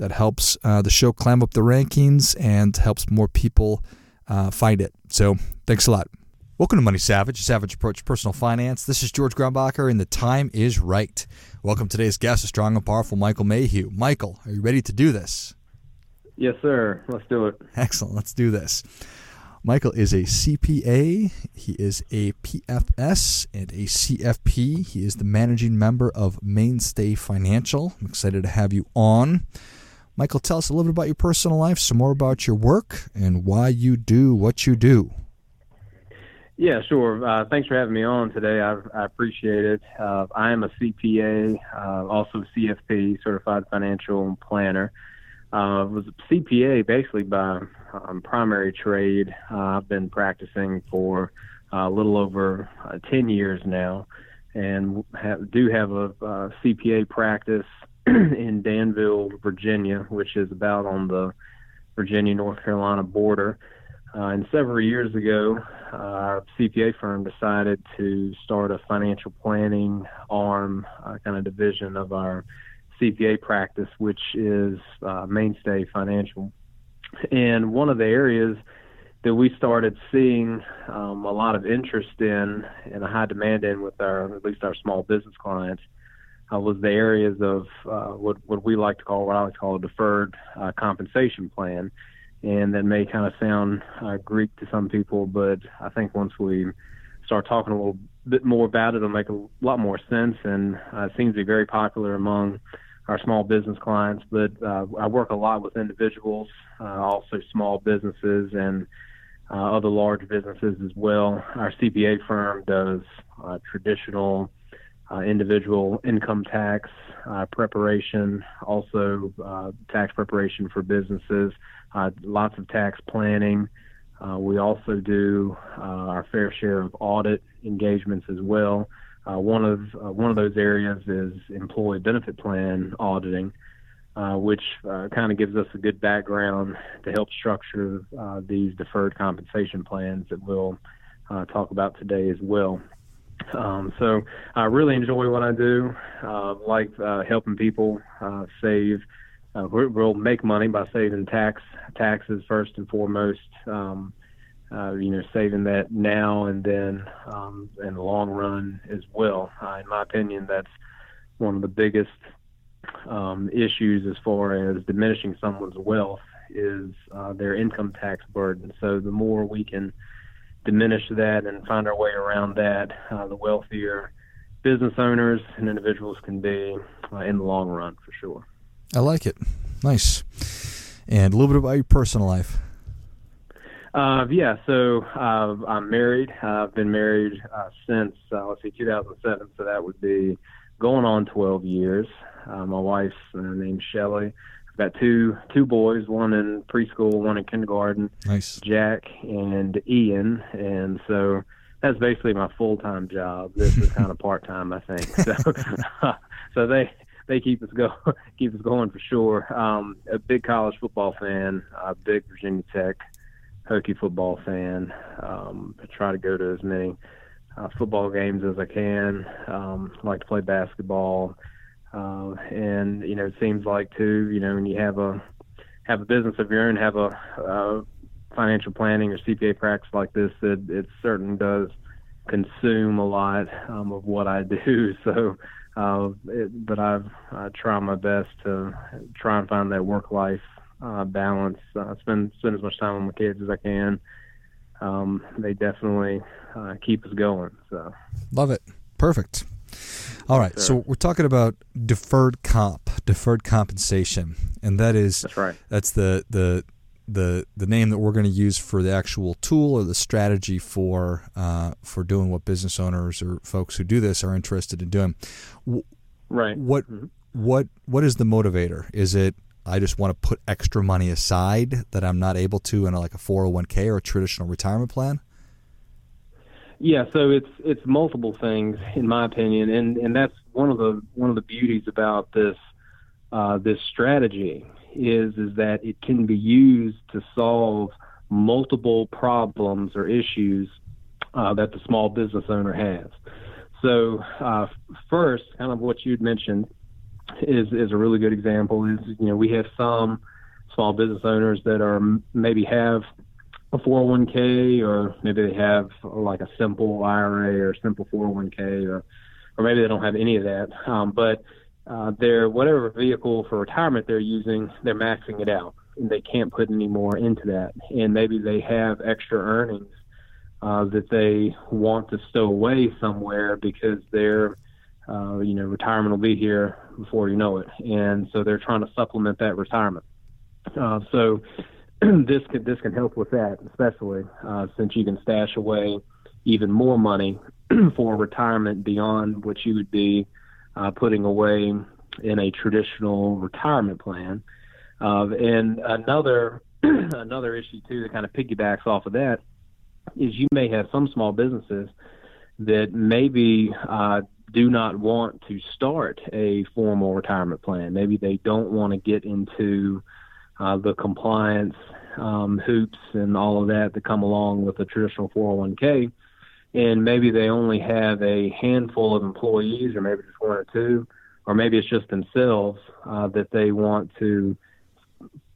That helps uh, the show climb up the rankings and helps more people uh, find it. So thanks a lot. Welcome to Money Savage, Savage Approach Personal Finance. This is George Grombacher, and the time is right. Welcome to today's guest, a strong and powerful Michael Mayhew. Michael, are you ready to do this? Yes, sir. Let's do it. Excellent. Let's do this. Michael is a CPA, he is a PFS and a CFP. He is the managing member of Mainstay Financial. I'm excited to have you on. Michael, tell us a little bit about your personal life, some more about your work, and why you do what you do. Yeah, sure. Uh, thanks for having me on today. I, I appreciate it. Uh, I am a CPA, uh, also CFP, Certified Financial Planner. Uh, was a CPA basically by um, primary trade. Uh, I've been practicing for uh, a little over uh, 10 years now and do have a, a CPA practice in Danville, Virginia, which is about on the Virginia North Carolina border. Uh, and several years ago, uh, our CPA firm decided to start a financial planning arm, uh, kind of division of our CPA practice, which is uh, Mainstay Financial. And one of the areas that we started seeing um, a lot of interest in and a high demand in with our, at least our small business clients, uh, was the areas of uh, what what we like to call, what I like to call a deferred uh, compensation plan and that may kind of sound uh, Greek to some people, but I think once we start talking a little bit more about it, it'll make a lot more sense, and uh, it seems to be very popular among our small business clients. But uh, I work a lot with individuals, also small businesses, and other large businesses as well. Our CPA firm does traditional uh, individual income tax uh, preparation, also uh, tax preparation for businesses, uh, lots of tax planning. Uh, we also do uh, our fair share of audit engagements as well. one of one of those areas is employee benefit plan auditing, which kind of gives us a good background to help structure these deferred compensation plans that we'll talk about today as well. Um, so I really enjoy what I do. Uh, like uh, helping people uh, save. Uh, we'll make money by saving tax taxes first and foremost. Um, uh, you know, saving that now and then um, in the long run as well. Uh, in my opinion, that's one of the biggest um, issues as far as diminishing someone's wealth is uh, their income tax burden. So the more we can diminish that and find our way around that, uh, the wealthier business owners and individuals can be uh, in the long run for sure. I like it. Nice. And a little bit about your personal life. Uh, yeah, so uh, I'm married. I've been married uh, since uh, let's see, 2007. So that would be going on 12 years. Uh, my wife's uh, named Shelly got two two boys, one in preschool, one in kindergarten. Nice. Jack and Ian, and so that's basically my full time job. This is kind of part time, I think. So, so they they keep us go keep us going for sure. Um, a big college football fan, a big Virginia Tech Hokie football fan. Um, I try to go to as many uh, football games as I can. Um, like to play basketball. Uh, and you know, it seems like too, you know, when you have a have a business of your own, have a, financial planning or CPA practice like this, it, it certainly does consume a lot um, of what I do. So, uh, it, but I've I try my best to try and find that work life uh, balance. Uh, spend spend as much time with my kids as I can. Um, they definitely uh, keep us going. So, love it. Perfect. All right, sure. so we're talking about deferred comp, deferred compensation, and that is that's right. That's the the the the name that we're going to use for the actual tool or the strategy for uh, for doing what business owners or folks who do this are interested in doing. Right. What mm-hmm. what what is the motivator? Is it I just want to put extra money aside that I'm not able to in a, like a 401k or a traditional retirement plan? Yeah, so it's it's multiple things in my opinion, and and that's one of the one of the beauties about this uh, this strategy is is that it can be used to solve multiple problems or issues uh, that the small business owner has. So uh, first, kind of what you'd mentioned is is a really good example. Is you know we have some small business owners that are maybe have a 401k or maybe they have like a simple IRA or simple 401k or or maybe they don't have any of that. Um, but uh, their whatever vehicle for retirement they're using, they're maxing it out and they can't put any more into that. And maybe they have extra earnings uh, that they want to stow away somewhere because their uh, you know retirement will be here before you know it, and so they're trying to supplement that retirement. Uh, so this can this can help with that, especially uh, since you can stash away even more money for retirement beyond what you would be uh, putting away in a traditional retirement plan. Uh, and another another issue too that kind of piggybacks off of that is you may have some small businesses that maybe uh, do not want to start a formal retirement plan. Maybe they don't want to get into uh, the compliance um, hoops and all of that that come along with a traditional 401k. And maybe they only have a handful of employees, or maybe just one or two, or maybe it's just themselves uh, that they want to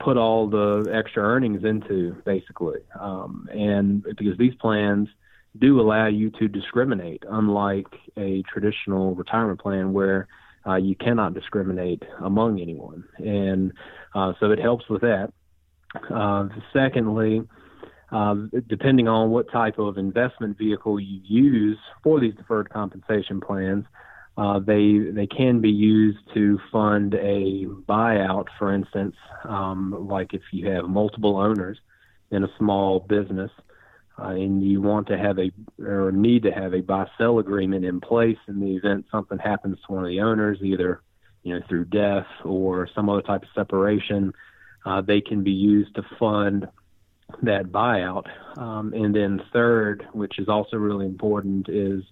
put all the extra earnings into, basically. Um, and because these plans do allow you to discriminate, unlike a traditional retirement plan where uh, you cannot discriminate among anyone. And so it helps with that. Uh, secondly, uh, depending on what type of investment vehicle you use for these deferred compensation plans, uh, they they can be used to fund a buyout, for instance, um, like if you have multiple owners in a small business, uh, and you want to have a or need to have a buy sell agreement in place in the event something happens to one of the owners, either you know through death or some other type of separation, uh, they can be used to fund that buyout. Um, and then third, which is also really important, is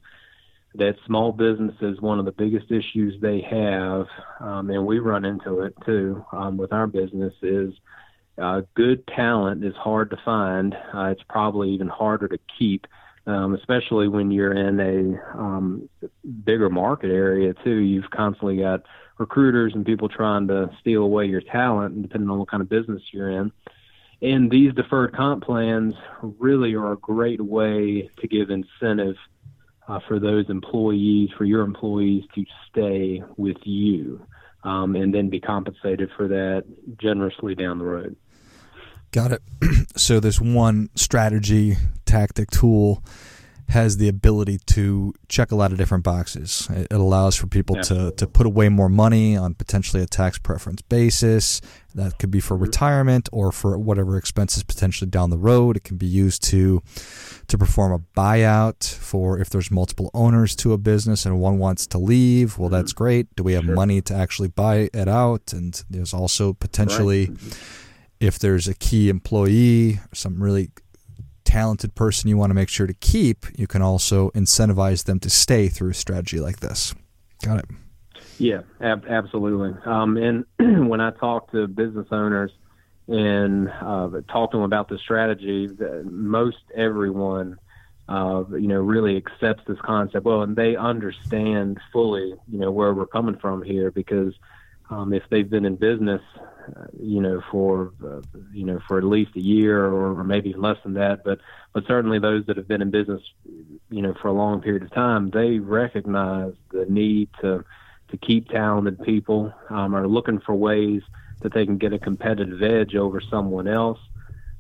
that small businesses one of the biggest issues they have, um, and we run into it too um, with our business is uh, good talent is hard to find. Uh, it's probably even harder to keep, um, especially when you're in a um, bigger market area too. You've constantly got recruiters and people trying to steal away your talent, depending on what kind of business you're in. And these deferred comp plans really are a great way to give incentive uh, for those employees, for your employees to stay with you um, and then be compensated for that generously down the road. Got it. so, this one strategy, tactic, tool has the ability to check a lot of different boxes. It, allows for people to, to put away more money on potentially a tax preference basis. That could be for mm-hmm. retirement or for whatever expenses potentially down the road. It can be used to to perform a buyout for if there's multiple owners to a business and one wants to leave. Well, that's mm-hmm. great. Do we have sure. money to actually buy it out? And there's also potentially. Right. Mm-hmm. If there's a key employee, some really talented person you want to make sure to keep, you can also incentivize them to stay through a strategy like this. Got it. Yeah, ab- absolutely. Um, and when I talk to business owners and uh, talk to them about the strategy, most everyone, uh, you know, really accepts this concept well, and they understand fully, you know, where we're coming from here because um, if they've been in business, uh, you know, for uh, you know for at least a year or, or maybe less than that, but but certainly those that have been in business, you know, for a long period of time, they recognize the need to to keep talented people, um, are looking for ways that they can get a competitive edge over someone else.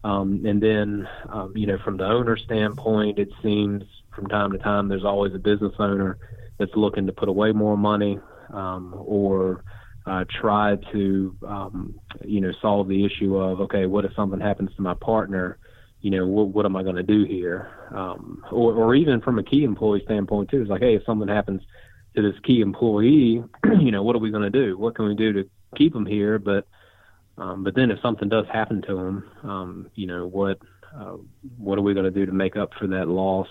Um, and then, um, you know, from the owner standpoint, it seems from time to time there's always a business owner that's looking to put away more money um, or uh, try to um, you know solve the issue of okay, what if something happens to my partner? You know, what, what am I going to do here? Um, or, or even from a key employee standpoint too, it's like, hey, if something happens to this key employee, you know, what are we going to do? What can we do to keep them here? But Um, but then if something does happen to them, um, you know what uh, what are we going to do to make up for that lost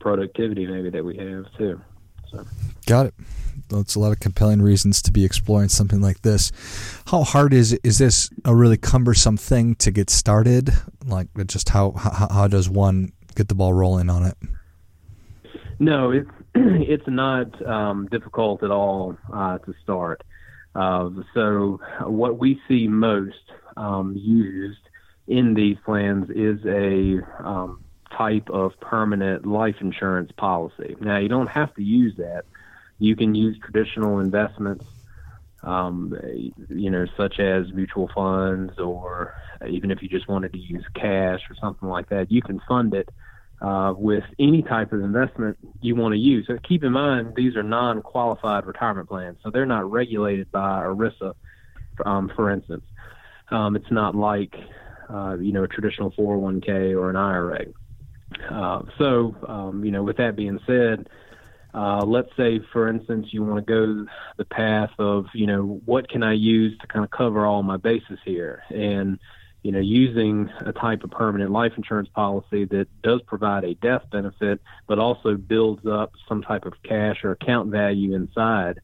productivity maybe that we have too? So. Got it. That's a lot of compelling reasons to be exploring something like this. How hard is? Is this a really cumbersome thing to get started? Like, just how how, how does one get the ball rolling on it? No, it's it's not um, difficult at all uh, to start. Uh, so what we see most um, used in these plans is a um, type of permanent life insurance policy. Now you don't have to use that. You can use traditional investments, um, you know, such as mutual funds, or even if you just wanted to use cash or something like that, you can fund it uh, with any type of investment you want to use. So keep in mind, these are non-qualified retirement plans, so they're not regulated by ERISA, um, for instance. Um, it's not like uh, you know a traditional 401k or an IRA. Uh, so um, you know, with that being said, uh, let's say, for instance, you want to go the path of you know what can I use to kind of cover all my bases here, and you know, using a type of permanent life insurance policy that does provide a death benefit, but also builds up some type of cash or account value inside,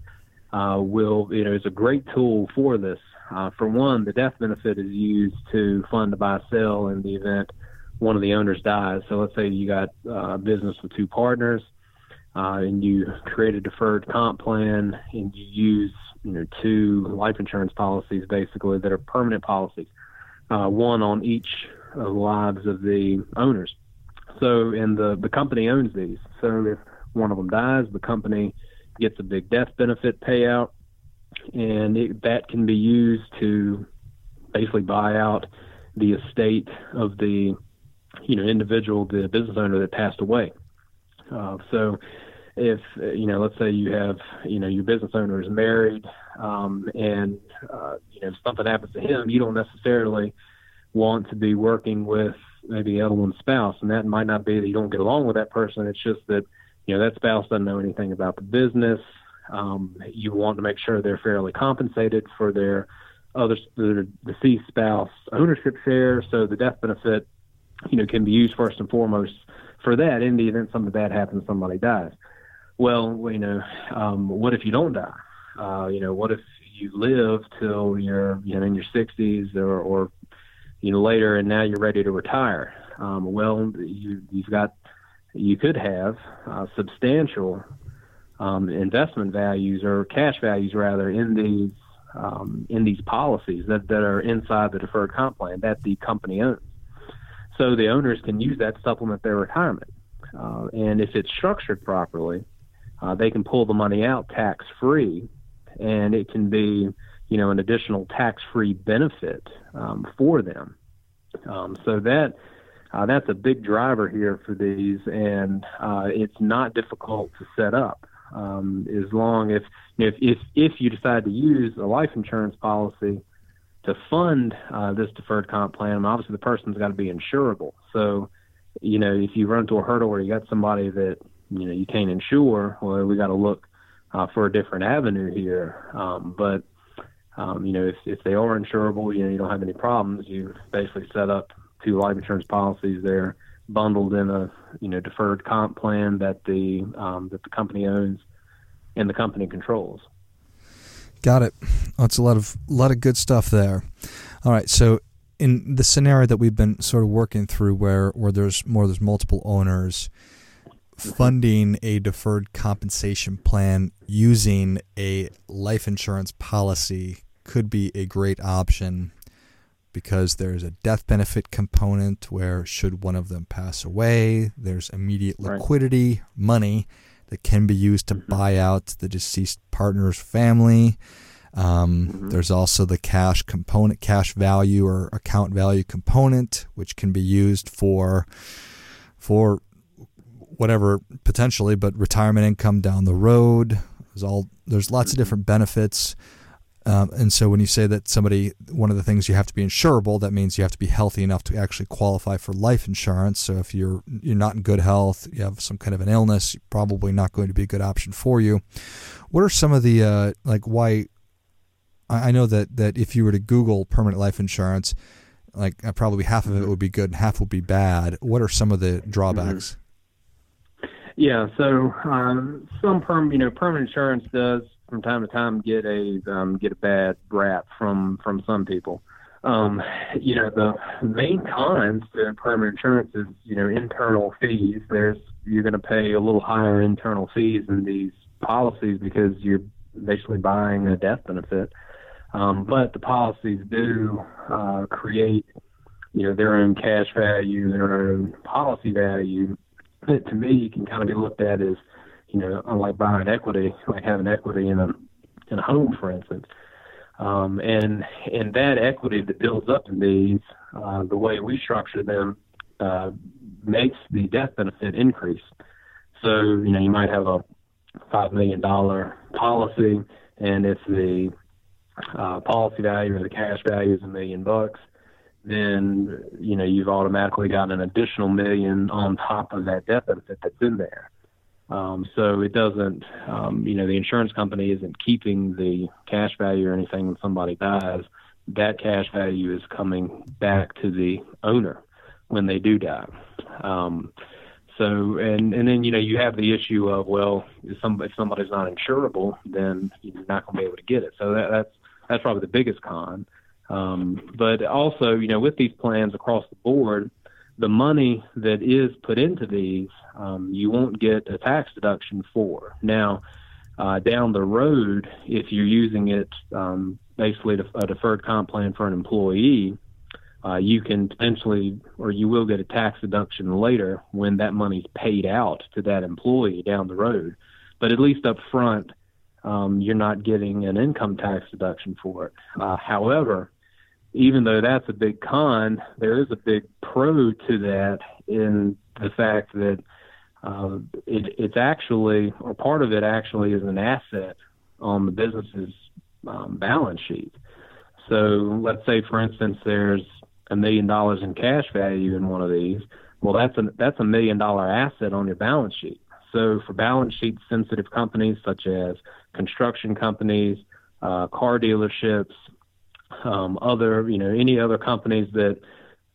uh, will, you know, is a great tool for this. Uh, for one, the death benefit is used to fund a buy sell in the event one of the owners dies. So let's say you got uh, a business with two partners, uh, and you create a deferred comp plan, and you use, you know, two life insurance policies basically that are permanent policies uh, one on each of the lives of the owners. So, and the the company owns these. So, if one of them dies, the company gets a big death benefit payout, and it, that can be used to basically buy out the estate of the you know individual, the business owner that passed away. Uh, so, if you know, let's say you have you know your business owner is married, um, and uh, you know if something happens to him, you don't necessarily want to be working with maybe the other one's spouse, and that might not be that you don't get along with that person. It's just that you know that spouse doesn't know anything about the business. Um, you want to make sure they're fairly compensated for their other the deceased spouse ownership share, so the death benefit, you know, can be used first and foremost for that in the event something bad happens, somebody dies. Well, you know, um, what if you don't die? Uh, you know, what if you live till you're you know in your 60s or, or you know later and now you're ready to retire um, well you you've got you could have uh, substantial um, investment values or cash values rather in these um, in these policies that, that are inside the deferred comp plan that the company owns. So the owners can use that to supplement their retirement. Uh, and if it's structured properly, uh, they can pull the money out tax free, and it can be you know, an additional tax-free benefit um, for them. Um, so that uh, that's a big driver here for these, and uh, it's not difficult to set up. Um, as long if if if if you decide to use a life insurance policy to fund uh, this deferred comp plan, obviously the person's got to be insurable. So, you know, if you run into a hurdle where you got somebody that you know you can't insure, well, we got to look uh, for a different avenue here. Um, but um, you know, if, if they are insurable, you know, you don't have any problems. You basically set up two life insurance policies there, bundled in a you know deferred comp plan that the um, that the company owns and the company controls. Got it. That's a lot of a lot of good stuff there. All right, so in the scenario that we've been sort of working through, where where there's more there's multiple owners, funding a deferred compensation plan using a life insurance policy could be a great option because there's a death benefit component where should one of them pass away, there's immediate liquidity, right. money that can be used to mm-hmm. buy out the deceased partner's family. Um, mm-hmm. There's also the cash component, cash value or account value component, which can be used for for whatever potentially, but retirement income down the road. There's all there's lots of different benefits. Um, and so when you say that somebody, one of the things you have to be insurable, that means you have to be healthy enough to actually qualify for life insurance. So if you're you're not in good health, you have some kind of an illness, probably not going to be a good option for you. What are some of the uh, like why I know that that if you were to Google permanent life insurance, like uh, probably half of it would be good and half would be bad. What are some of the drawbacks? Mm-hmm. Yeah, so um, some perm, you know, permanent insurance does from time to time get a um, get a bad rap from from some people. Um, you know, the main cons to permanent insurance is you know internal fees. There's you're going to pay a little higher internal fees in these policies because you're basically buying a death benefit. Um, but the policies do uh, create, you know, their own cash value, their own policy value. To me you can kind of be looked at as, you know, unlike buying equity, like having equity in a in a home, for instance. Um, and and that equity that builds up in these, uh, the way we structure them, uh, makes the death benefit increase. So you know you might have a five million dollar policy, and if the uh, policy value or the cash value is a million bucks, then you know you've automatically got an additional million on top of that death benefit that's in there. Um, so it doesn't, um, you know, the insurance company isn't keeping the cash value or anything when somebody dies. That cash value is coming back to the owner when they do die. Um, so and and then you know you have the issue of well, if, some, if somebody's not insurable, then you're not going to be able to get it. So that, that's that's probably the biggest con. Um, but also, you know, with these plans across the board, the money that is put into these, um, you won't get a tax deduction for. Now, uh, down the road, if you're using it um, basically a deferred comp plan for an employee, uh, you can potentially or you will get a tax deduction later when that money's paid out to that employee down the road. But at least up front, um, you're not getting an income tax deduction for it. Uh, however, even though that's a big con, there is a big pro to that in the fact that uh, it, it's actually, or part of it actually, is an asset on the business's um, balance sheet. So let's say, for instance, there's a million dollars in cash value in one of these. Well, that's a that's a million dollar asset on your balance sheet. So for balance sheet sensitive companies such as construction companies, uh, car dealerships, um, other you know any other companies that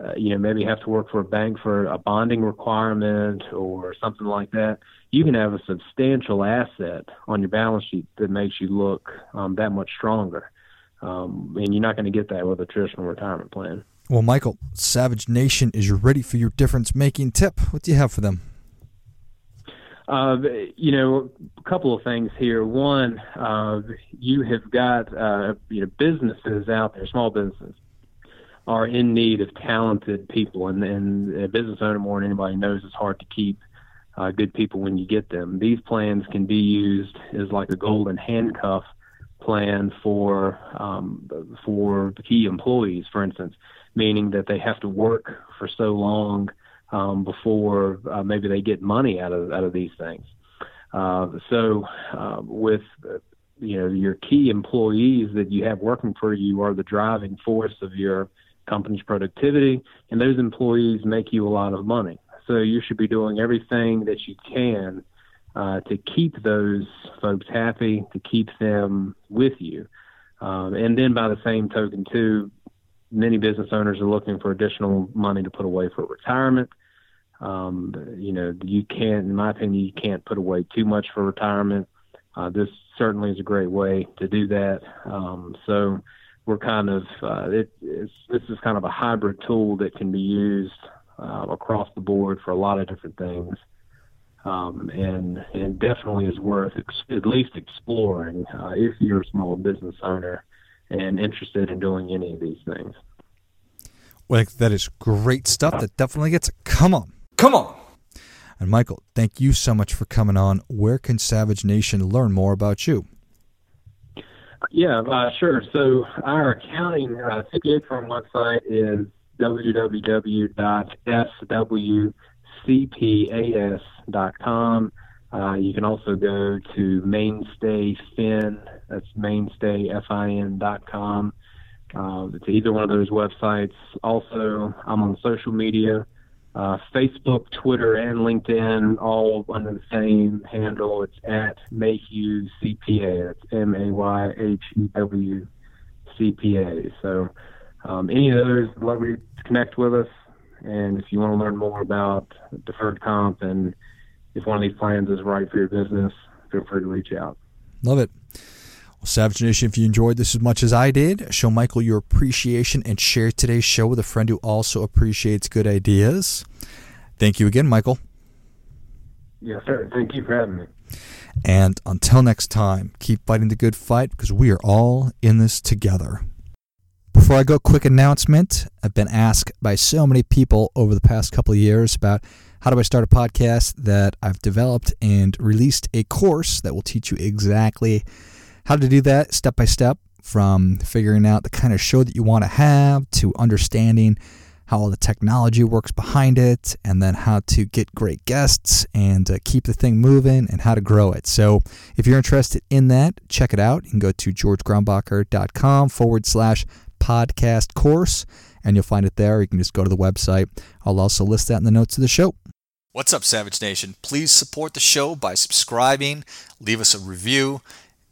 uh, you know maybe have to work for a bank for a bonding requirement or something like that, you can have a substantial asset on your balance sheet that makes you look um, that much stronger. Um, and you're not going to get that with a traditional retirement plan. Well, Michael, Savage Nation is ready for your difference making tip. What do you have for them? Uh, you know, a couple of things here. One, uh, you have got uh, you know businesses out there, small businesses, are in need of talented people, and, and a business owner more than anybody knows it's hard to keep uh, good people when you get them. These plans can be used as like a golden handcuff plan for um, for key employees, for instance, meaning that they have to work for so long um, before uh, maybe they get money out of out of these things. Uh, so uh, with you know your key employees that you have working for you are the driving force of your company's productivity, and those employees make you a lot of money. So you should be doing everything that you can uh, to keep those folks happy, to keep them with you. Um, and then by the same token, too, many business owners are looking for additional money to put away for retirement. Um, you know, you can't, in my opinion, you can't put away too much for retirement. Uh, this certainly is a great way to do that. Um, so we're kind of, uh, it, this is kind of a hybrid tool that can be used uh, across the board for a lot of different things. Um, and and definitely is worth ex- at least exploring uh, if you're a small business owner and interested in doing any of these things. Well, that is great stuff. That definitely gets a Come on. Come on. And Michael, thank you so much for coming on. Where can Savage Nation learn more about you? Yeah, uh, sure. So our accounting uh, CPA firm website is www.swcpas.com. Uh, you can also go to Mainstay Fin. That's mainstayfin.com. Uh, to either one of those websites. Also, I'm on social media uh, Facebook, Twitter, and LinkedIn, all under the same handle. It's at Mayhew CPA. That's M A Y H E W CPA. So um, any of those, love you to connect with us. And if you want to learn more about deferred comp and if one of these plans is right for your business, feel free to reach out. Love it. Well, Savage Nation, if you enjoyed this as much as I did, show Michael your appreciation and share today's show with a friend who also appreciates good ideas. Thank you again, Michael. Yes, sir. Thank you for having me. And until next time, keep fighting the good fight because we are all in this together. Before I go, quick announcement. I've been asked by so many people over the past couple of years about how do I start a podcast that I've developed and released a course that will teach you exactly how to do that step by step from figuring out the kind of show that you want to have to understanding how all the technology works behind it, and then how to get great guests and uh, keep the thing moving and how to grow it. So if you're interested in that, check it out. You can go to georgegrombacher.com forward slash podcast course, and you'll find it there. You can just go to the website. I'll also list that in the notes of the show. What's up, Savage Nation? Please support the show by subscribing, leave us a review,